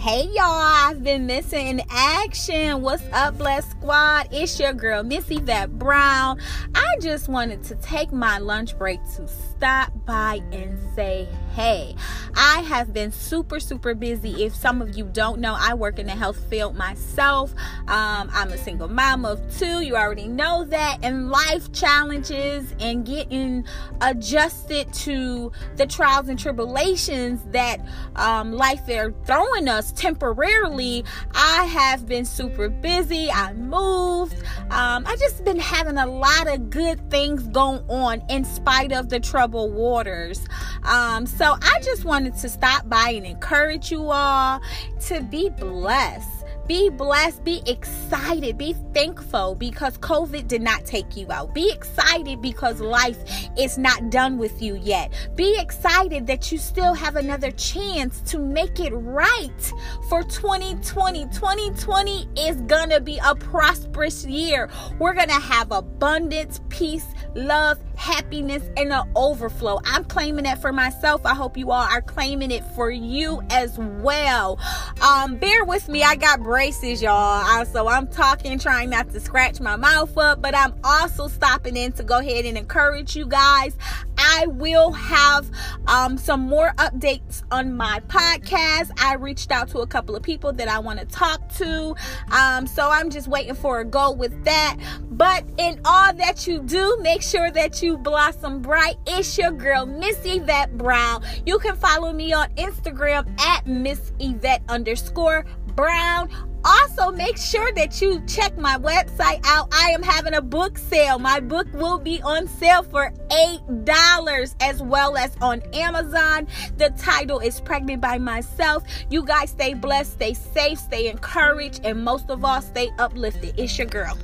Hey y'all, I've been missing in action. What's up, Blessed Squad? It's your girl, Miss Yvette Brown. I just wanted to take my lunch break to stop by and say hey. I have been super, super busy. If some of you don't know, I work in the health field myself. Um, I'm a single mom of two. You already know that. And life challenges and getting adjusted to the trials and tribulations that um, life is throwing us temporarily. I have been super busy. I moved. Um, I just been having a lot of good things going on in spite of the troubled waters. Um, so I just wanted to stop by and encourage you all to be blessed be blessed, be excited, be thankful because COVID did not take you out. Be excited because life is not done with you yet. Be excited that you still have another chance to make it right for 2020. 2020 is gonna be a prosperous year. We're gonna have abundance, peace, love, happiness, and an overflow. I'm claiming that for myself. I hope you all are claiming it for you as well. Um, bear with me. I got braces, y'all. So I'm talking, trying not to scratch my mouth up, but I'm also stopping in to go ahead and encourage you guys. I will have um, some more updates on my podcast. I reached out to a couple of people that I want to talk to. Um, so I'm just waiting for a go with that. But in all that you do, make sure that you blossom bright. It's your girl, Miss Yvette Brown. You can follow me on Instagram at Miss Yvette underscore Brown also make sure that you check my website out. I am having a book sale. My book will be on sale for eight dollars as well as on amazon. The title is pregnant by myself. You guys stay blessed stay safe stay encouraged and most of all stay uplifted. It's your girl